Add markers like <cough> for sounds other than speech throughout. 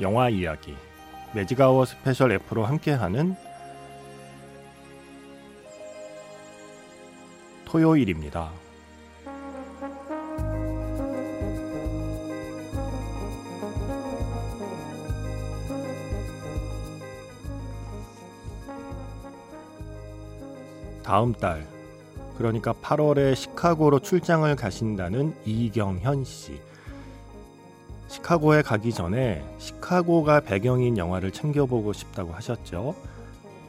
영화 이야기 매직아워 스페셜 F로 함께하는 토요일입니다. 다음 달 그러니까 8월에 시카고로 출장을 가신다는 이경현 씨. 시카고에 가기 전에 시카고가 배경인 영화를 챙겨보고 싶다고 하셨죠.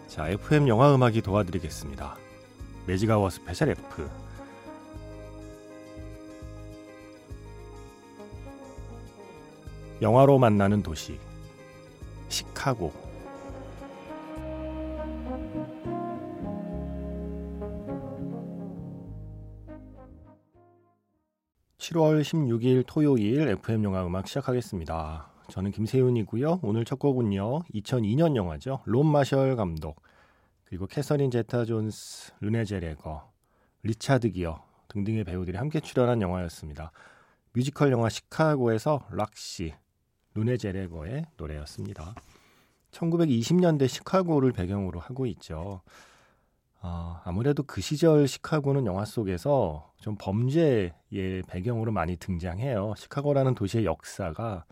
자, FM 영화 음악이 도와드리겠습니다. 매직아워 스페셜 F. 영화로 만나는 도시. 시카고. 7월 16일 토요일 FM 영화 음악 시작하겠습니다. 저는 김세윤이고요. 오늘 첫 곡은요. 2002년 영화죠. 롭 마셜 감독 그리고 캐서린 제타 존스, 르네 젤위거, 리차드 기어 등등의 배우들이 함께 출연한 영화였습니다. 뮤지컬 영화 시카고에서 록시, 르네 젤위거의 노래였습니다. 1920년대 시카고를 배경으로 하고 있죠. 어, 아무래도 그 시절 시카고는 영화 속에서 좀 범죄의 배경으로 많이 등장해요. 시카고라는 도시의 역사가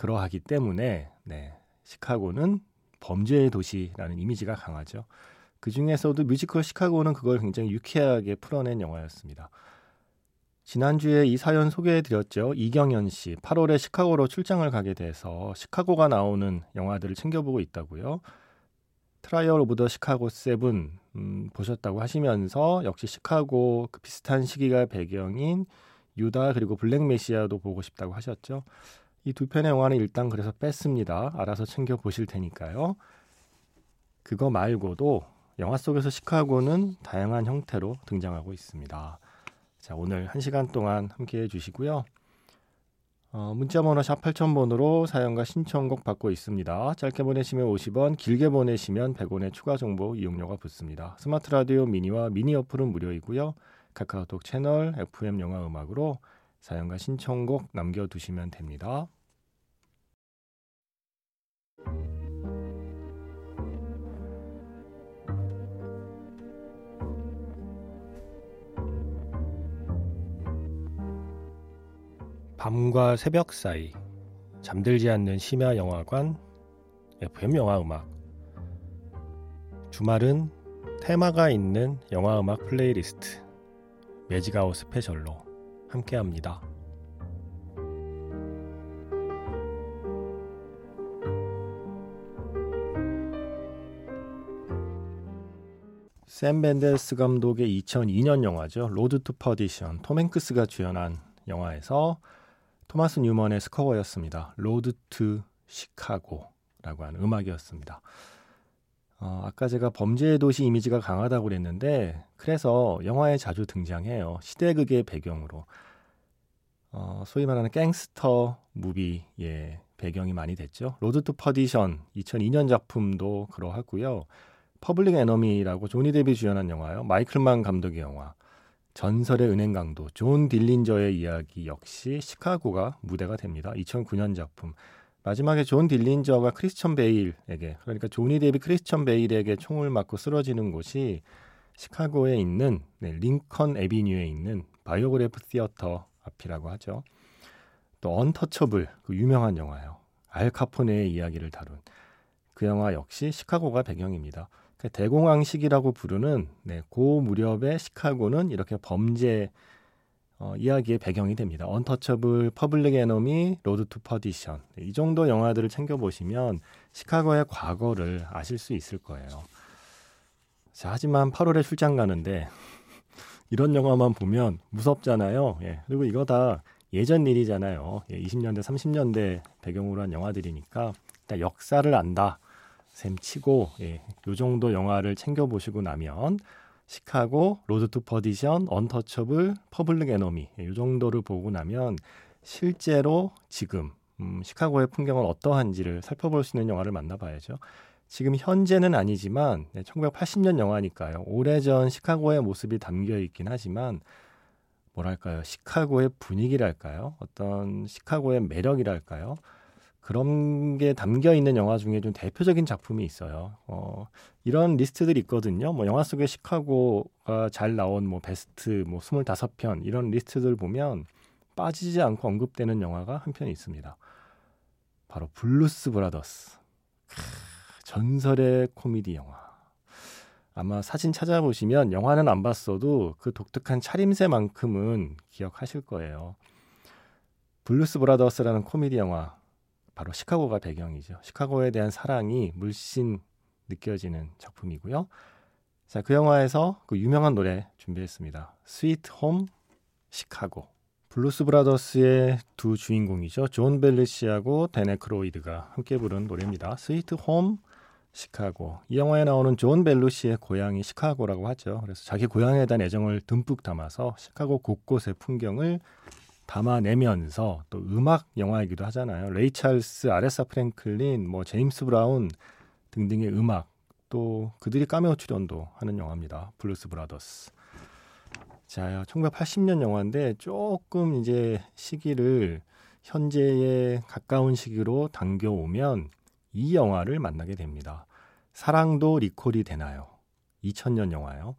그러하기 때문에 네, 시카고는 범죄의 도시라는 이미지가 강하죠. 그 중에서도 뮤지컬 시카고는 그걸 굉장히 유쾌하게 풀어낸 영화였습니다. 지난주에 이 사연 소개해 드렸죠. 이경연 씨, 8월에 시카고로 출장을 가게 돼서 시카고가 나오는 영화들을 챙겨보고 있다고요. 트라이얼 오브 더 시카고 세븐 음, 보셨다고 하시면서 역시 시카고 그 비슷한 시기가 배경인 유다 그리고 블랙 메시아도 보고 싶다고 하셨죠. 이 두 편의 영화는 일단 그래서 뺐습니다. 알아서 챙겨 보실 테니까요. 그거 말고도 영화 속에서 시카고는 다양한 형태로 등장하고 있습니다. 자, 오늘 1시간 동안 함께 해 주시고요. 어, 문자번호 샵 8000번으로 사연과 신청곡 받고 있습니다. 짧게 보내시면 50원, 길게 보내시면 100원의 추가 정보 이용료가 붙습니다. 스마트 라디오 미니와 미니 어플은 무료이고요. 카카오톡 채널 FM 영화 음악으로 사연과 신청곡 남겨두시면 됩니다. 밤과 새벽 사이 잠들지 않는 심야 영화관 FM 영화 음악 주말은 테마가 있는 영화 음악 플레이리스트 매직아워 스페셜로 함께 합니다. 샘 멘데스 감독의 2002년 영화죠. 로드 투 퍼디션 톰 행크스가 주연한 영화에서 토마스 뉴먼의 스코어였습니다. 로드 투 시카고라고 하는 음악이었습니다. 어, 아까 제가 범죄의 도시 이미지가 강하다고 그랬는데 그래서 영화에 자주 등장해요. 시대극의 배경으로. 어, 소위 말하는 갱스터 무비의 배경이 많이 됐죠. 로드 투 퍼디션 2002년 작품도 그러하고요. 퍼블릭 에너미라고 조니 뎁이 주연한 영화요. 마이클 만 감독의 영화. 전설의 은행 강도 존 딜린저의 이야기 역시 시카고가 무대가 됩니다. 2009년 작품. 마지막에 존 딜린저가 크리스천 베일에게 그러니까 조니 뎁이 크리스천 베일에게 총을 맞고 쓰러지는 곳이 시카고에 있는 네, 링컨 에비뉴에 있는 바이오그래프 시어터 앞이라고 하죠. 또 언터처블 그 유명한 영화요. 알 카포네의 이야기를 다룬 그 영화 역시 시카고가 배경입니다. 그 대공황 시기라고 부르는 네, 고 무렵의 시카고는 이렇게 범죄 어, 이야기의 배경이 됩니다. 언터처블, 퍼블릭 에너미, 로드 투 퍼디션 이 정도 영화들을 챙겨 보시면 시카고의 과거를 아실 수 있을 거예요. 자, 하지만 8월에 출장 가는데 이런 영화만 보면 무섭잖아요. 예, 그리고 이거 다 예전 일이잖아요. 20년대, 예, 30년대 배경으로 한 영화들이니까 일단 역사를 안다 셈 치고 예, 요 정도 영화를 챙겨 보시고 나면 시카고, 로드 투 퍼디션, 언터처블, 퍼블릭 에너미 예, 요 정도를 보고 나면 실제로 지금 음, 시카고의 풍경은 어떠한지를 살펴볼 수 있는 영화를 만나봐야죠. 지금 현재는 아니지만 네, 1980년 영화니까요. 오래전 시카고의 모습이 담겨 있긴 하지만 뭐랄까요? 시카고의 분위기랄까요? 어떤 시카고의 매력이랄까요? 그런 게 담겨 있는 영화 중에 좀 대표적인 작품이 있어요. 어, 이런 리스트들이 있거든요. 뭐 영화 속에 시카고가 잘 나온 뭐 베스트 뭐 25편 이런 리스트들 보면 빠지지 않고 언급되는 영화가 한편 있습니다. 바로 블루스 브라더스. 전설의 코미디 영화. 아마 사진 찾아보시면 영화는 안 봤어도 그 독특한 차림새만큼은 기억하실 거예요. 블루스 브라더스라는 코미디 영화 바로 시카고가 배경이죠. 시카고에 대한 사랑이 물씬 느껴지는 작품이고요. 자, 그 영화에서 그 유명한 노래 준비했습니다. Sweet Home Chicago. 블루스 브라더스의 두 주인공이죠. 존 벨루시하고 댄 애크로이드가 함께 부른 노래입니다. Sweet Home Chicago. 이 영화에 나오는 존 벨루시의 고향이 시카고라고 하죠. 그래서 자기 고향에 대한 애정을 듬뿍 담아서 시카고 곳곳의 풍경을 담아내면서 또 음악 영화이기도 하잖아요. 레이 찰스, 아레사 프랭클린, 뭐 제임스 브라운 등등의 음악 또 그들이 까메오 출연도 하는 영화입니다. 블루스 브라더스. 자, 1980년 영화인데 조금 이제 시기를 현재에 가까운 시기로 당겨오면 이 영화를 만나게 됩니다. 사랑도 리콜이 되나요? 2000년 영화요.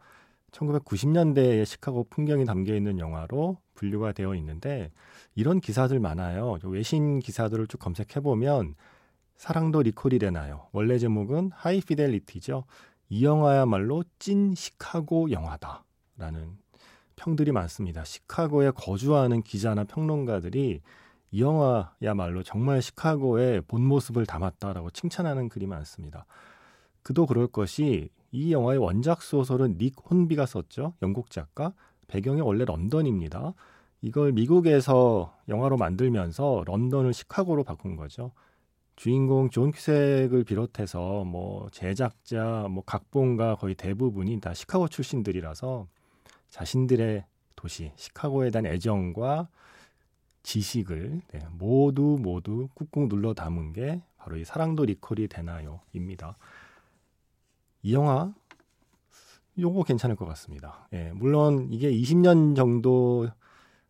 1990년대의 시카고 풍경이 담겨 있는 영화로 분류가 되어 있는데 이런 기사들 많아요. 외신 기사들을 쭉 검색해 보면 사랑도 리콜이 되나요? 원래 제목은 High Fidelity죠. 이 영화야말로 찐 시카고 영화다라는 평들이 많습니다. 시카고에 거주하는 기자나 평론가들이 이 영화야말로 정말 시카고의 본 모습을 담았다라고 칭찬하는 글이 많습니다. 그도 그럴 것이 이 영화의 원작 소설은 닉 혼비가 썼죠. 영국 작가. 배경이 원래 런던입니다. 이걸 미국에서 영화로 만들면서 런던을 시카고로 바꾼 거죠. 주인공 존 큐색을 비롯해서 뭐 제작자, 뭐 각본가 거의 대부분이 다 시카고 출신들이라서 자신들의 도시 시카고에 대한 애정과 지식을 네, 모두 모두 꾹꾹 눌러 담은 게 바로 이 사랑도 리콜이 되나요입니다. 이 영화 요거 괜찮을 것 같습니다. 예, 물론 이게 20년 정도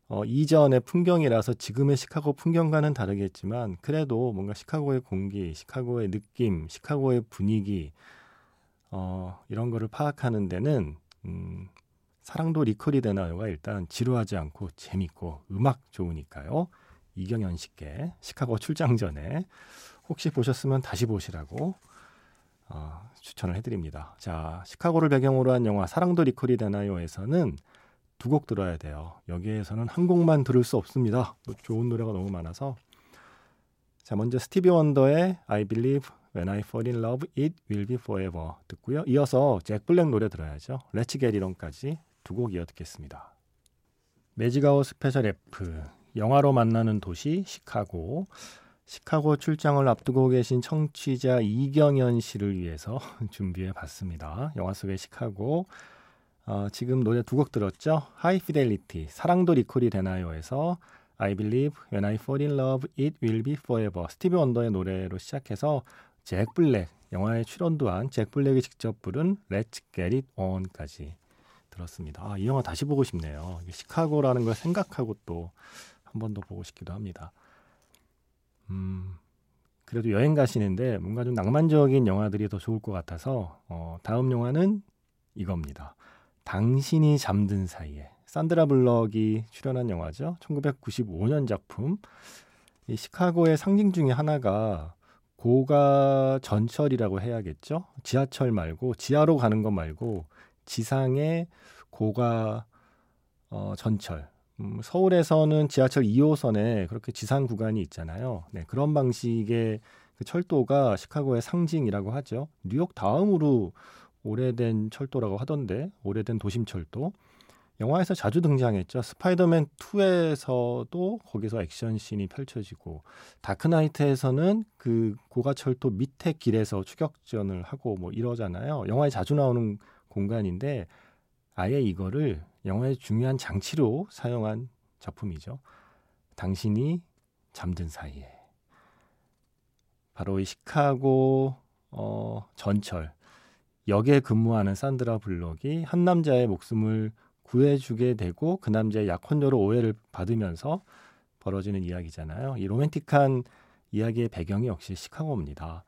어, 이전의 풍경이라서 지금의 시카고 풍경과는 다르겠지만 그래도 뭔가 시카고의 공기, 시카고의 느낌, 시카고의 분위기 어, 이런 거를 파악하는 데는 음, 사랑도 리콜이 되나요가 일단 지루하지 않고 재밌고 음악 좋으니까요. 이경현 씨께 시카고 출장 전에 혹시 보셨으면 다시 보시라고 어, 추천을 해드립니다. 자, 시카고를 배경으로 한 영화 사랑도 리콜이 되나요에서는 두 곡 들어야 돼요. 여기에서는 한 곡만 들을 수 없습니다. 좋은 노래가 너무 많아서 자, 먼저 스티비 원더의 I Believe When I Fall in Love It Will Be Forever 듣고요. 이어서 잭 블랙 노래 들어야죠. Let's Get It On까지 두 곡 이어 듣겠습니다. 매직아웃 스페셜 F 영화로 만나는 도시 시카고 시카고 출장을 앞두고 계신 청취자 이경현 씨를 위해서 <laughs> 준비해 봤습니다. 영화 속의 시카고 어, 지금 노래 두 곡 들었죠? High Fidelity 사랑도 리콜이 되나요에서 I Believe When I Fall in Love It Will Be Forever 스티비 원더의 노래로 시작해서 잭 블랙 영화에 출연도 한 잭 블랙이 직접 부른 Let's Get It On까지 들었습니다. 아, 이 영화 다시 보고 싶네요. 시카고라는 걸 생각하고 또 한 번 더 보고 싶기도 합니다. 음, 그래도 여행 가시는데 뭔가 좀 낭만적인 영화들이 더 좋을 것 같아서 어, 다음 영화는 이겁니다. 당신이 잠든 사이에 산드라 블럭이 출연한 영화죠. 1995년 작품. 이 시카고의 상징 중에 하나가 고가 전철이라고 해야겠죠. 지하철 말고 지하로 가는 것 말고 지상의 고가 어, 전철. 음, 서울에서는 지하철 2호선에 그렇게 지상 구간이 있잖아요. 네, 그런 방식의 그 철도가 시카고의 상징이라고 하죠. 뉴욕 다음으로 오래된 철도라고 하던데 오래된 도심 철도. 영화에서 자주 등장했죠. 스파이더맨 2에서도 거기서 액션 씬이 펼쳐지고 다크나이트에서는 그 고가철도 밑에 길에서 추격전을 하고 뭐 이러잖아요. 영화에 자주 나오는 공간인데 아예 이거를 영화의 중요한 장치로 사용한 작품이죠. 당신이 잠든 사이에 바로 이 시카고 어, 전철 역에 근무하는 산드라 블록이 한 남자의 목숨을 구해주게 되고 그 남자의 약혼녀로 오해를 받으면서 벌어지는 이야기잖아요. 이 로맨틱한 이야기의 배경이 역시 시카고입니다.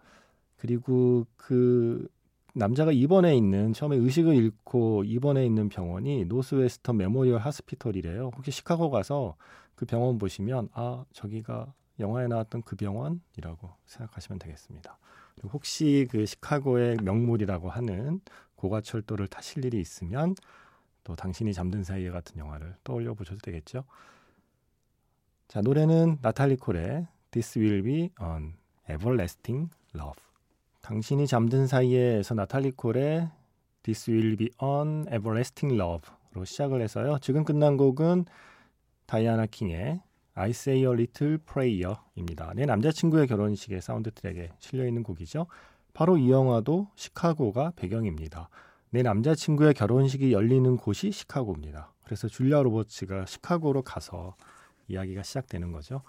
그리고 그 남자가 입원해 있는 처음에 의식을 잃고 입원해 있는 병원이 Northwestern Memorial Hospital이래요. 혹시 시카고 가서 그 병원 보시면 아 저기가 영화에 나왔던 그 병원이라고 생각하시면 되겠습니다. 그리고 혹시 그 시카고의 명물이라고 하는 고가철도를 타실 일이 있으면 또 당신이 잠든 사이에 같은 영화를 떠올려 보셔도 되겠죠. 자, 노래는 나탈리 콜의 This Will Be an Everlasting Love. 당신이 잠든 사이에에서 나탈리 콜의 This Will Be an Everlasting Love로 시작을 해서요. 지금 끝난 곡은 다이아나 킹의 I Say a Little Prayer입니다. 내 남자친구의 결혼식의 사운드 트랙에 실려 있는 곡이죠. 바로 이 영화도 시카고가 배경입니다. 내 남자친구의 결혼식이 열리는 곳이 시카고입니다. 그래서 줄리아 로버츠가 시카고로 가서 이야기가 시작되는 거죠.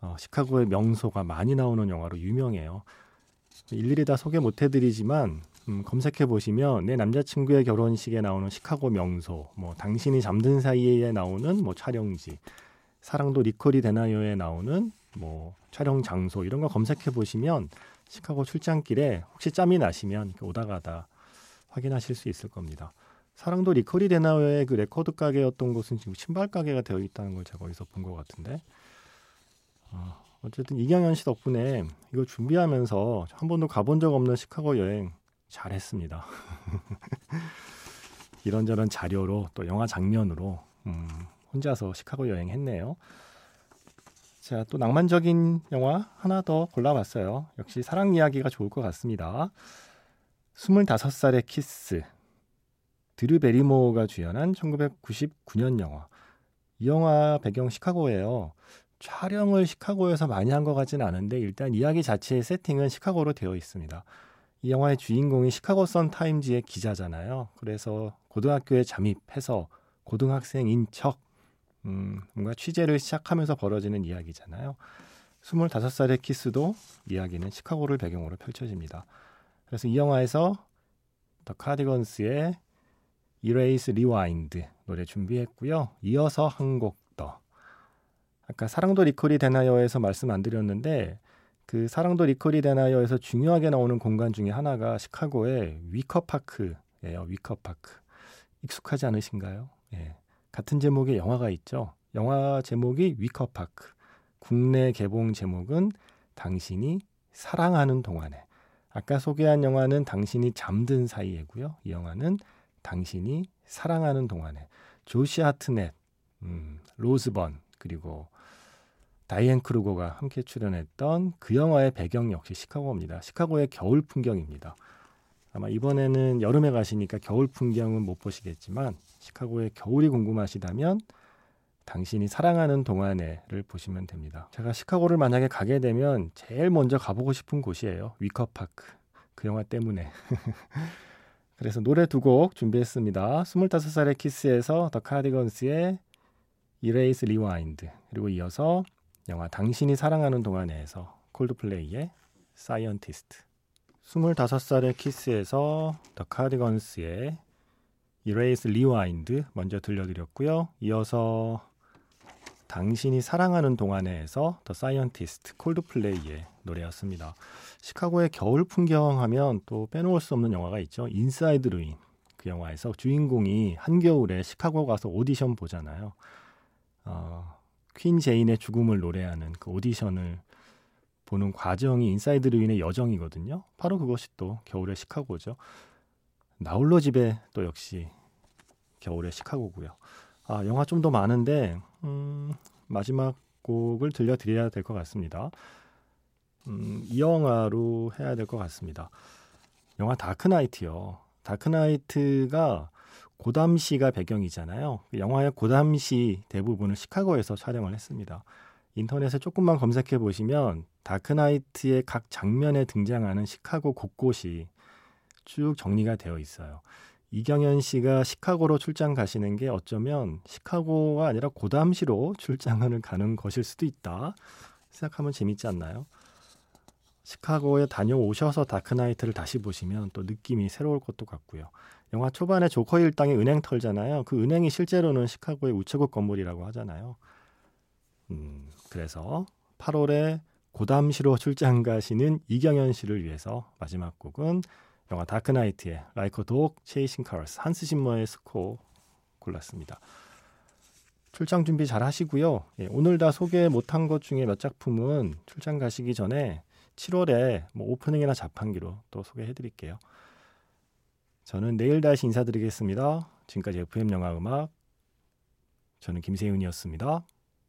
어, 시카고의 명소가 많이 나오는 영화로 유명해요. 일일이 다 소개 못 해드리지만 음, 검색해 보시면 내 남자친구의 결혼식에 나오는 시카고 명소, 뭐 당신이 잠든 사이에 나오는 뭐 촬영지, 사랑도 리콜이 되나요에 나오는 뭐 촬영 장소 이런 거 검색해 보시면 시카고 출장길에 혹시 짬이 나시면 오다가다 확인하실 수 있을 겁니다. 사랑도 리콜이 되나요의 그 레코드 가게였던 곳은 지금 신발 가게가 되어 있다는 걸 제가 어디서 본 것 같은데 어, 어쨌든 이경현 씨 덕분에 이거 준비하면서 한 번도 가본 적 없는 시카고 여행 잘했습니다. <laughs> 이런저런 자료로 또 영화 장면으로 음, 혼자서 시카고 여행했네요. 자, 또 낭만적인 영화 하나 더 골라봤어요. 역시 사랑 이야기가 좋을 것 같습니다. 25살의 키스 드류 베리모어가 주연한 1999년 영화. 이 영화 배경 시카고예요. 촬영을 시카고에서 많이 한 것 같지는 않은데 일단 이야기 자체의 세팅은 시카고로 되어 있습니다. 이 영화의 주인공이 시카고 선 타임즈의 기자잖아요. 그래서 고등학교에 잠입해서 고등학생인 척 음, 뭔가 취재를 시작하면서 벌어지는 이야기잖아요. 25살의 키스도 이야기는 시카고를 배경으로 펼쳐집니다. 그래서 이 영화에서 The Cardigans의 Erase Rewind 노래 준비했고요. 이어서 한 곡 더. 아까 사랑도 리콜이 되나요에서 말씀 안 드렸는데 그 사랑도 리콜이 되나요에서 중요하게 나오는 공간 중에 하나가 시카고의 위커파크예요. 위커파크. 익숙하지 않으신가요? 예. 같은 제목의 영화가 있죠. 영화 제목이 위커파크. 국내 개봉 제목은 당신이 사랑하는 동안에. 아까 소개한 영화는 당신이 잠든 사이에고요. 이 영화는 당신이 사랑하는 동안에 조시 하트넷, 음, 로즈번 그리고 다이앤 크루거가 함께 출연했던 그 영화의 배경 역시 시카고입니다. 시카고의 겨울 풍경입니다. 아마 이번에는 여름에 가시니까 겨울 풍경은 못 보시겠지만 시카고의 겨울이 궁금하시다면 당신이 사랑하는 동안에를 보시면 됩니다. 제가 시카고를 만약에 가게 되면 제일 먼저 가보고 싶은 곳이에요. 위커파크. 그 영화 때문에. <laughs> 그래서 노래 두 곡 준비했습니다. 25살의 키스에서 The Cardigans의 Erase Rewind 그리고 이어서 영화 당신이 사랑하는 동안에서 콜드플레이의 Scientist 25살의 키스에서 The Cardigans의 Erase Rewind 먼저 들려드렸고요. 이어서 당신이 사랑하는 동안에서 The Scientist 콜드플레이의 노래였습니다. 시카고의 겨울 풍경 하면 또 빼놓을 수 없는 영화가 있죠. 인사이드 르윈. 그 영화에서 주인공이 한겨울에 시카고 가서 오디션 보잖아요. 어, 퀸 제인의 죽음을 노래하는 그 오디션을 보는 과정이 인사이드 르윈의 여정이거든요. 바로 그것이 또 겨울의 시카고죠. 나홀로 집에 또 역시 겨울의 시카고고요. 아, 영화 좀 더 많은데 음, 마지막 곡을 들려드려야 될 것 같습니다. 음, 이 영화로 해야 될 것 같습니다. 영화 다크나이트요. 다크나이트가 고담시가 배경이잖아요. 영화의 고담시 대부분을 시카고에서 촬영을 했습니다. 인터넷에 조금만 검색해 보시면 다크나이트의 각 장면에 등장하는 시카고 곳곳이 쭉 정리가 되어 있어요. 이경현 씨가 시카고로 출장 가시는 게 어쩌면 시카고가 아니라 고담시로 출장을 가는 것일 수도 있다 생각하면 재밌지 않나요? 시카고에 다녀오셔서 다크나이트를 다시 보시면 또 느낌이 새로울 것도 같고요. 영화 초반에 조커 일당이 은행 털잖아요. 그 은행이 실제로는 시카고의 우체국 건물이라고 하잖아요. 음, 그래서 8월에 고담시로 출장 가시는 이경현 씨를 위해서 마지막 곡은 영화 다크나이트의 라이커 독 체이싱 카러스 한스 심머의 스코 골랐습니다. 출장 준비 잘 하시고요. 예, 오늘 다 소개 못한 것 중에 몇 작품은 출장 가시기 전에 7월에 뭐 오프닝이나 자판기로 또 소개해 드릴게요. 저는 내일 다시 인사드리겠습니다. 지금까지 FM 영화 음악 저는 김세윤이었습니다.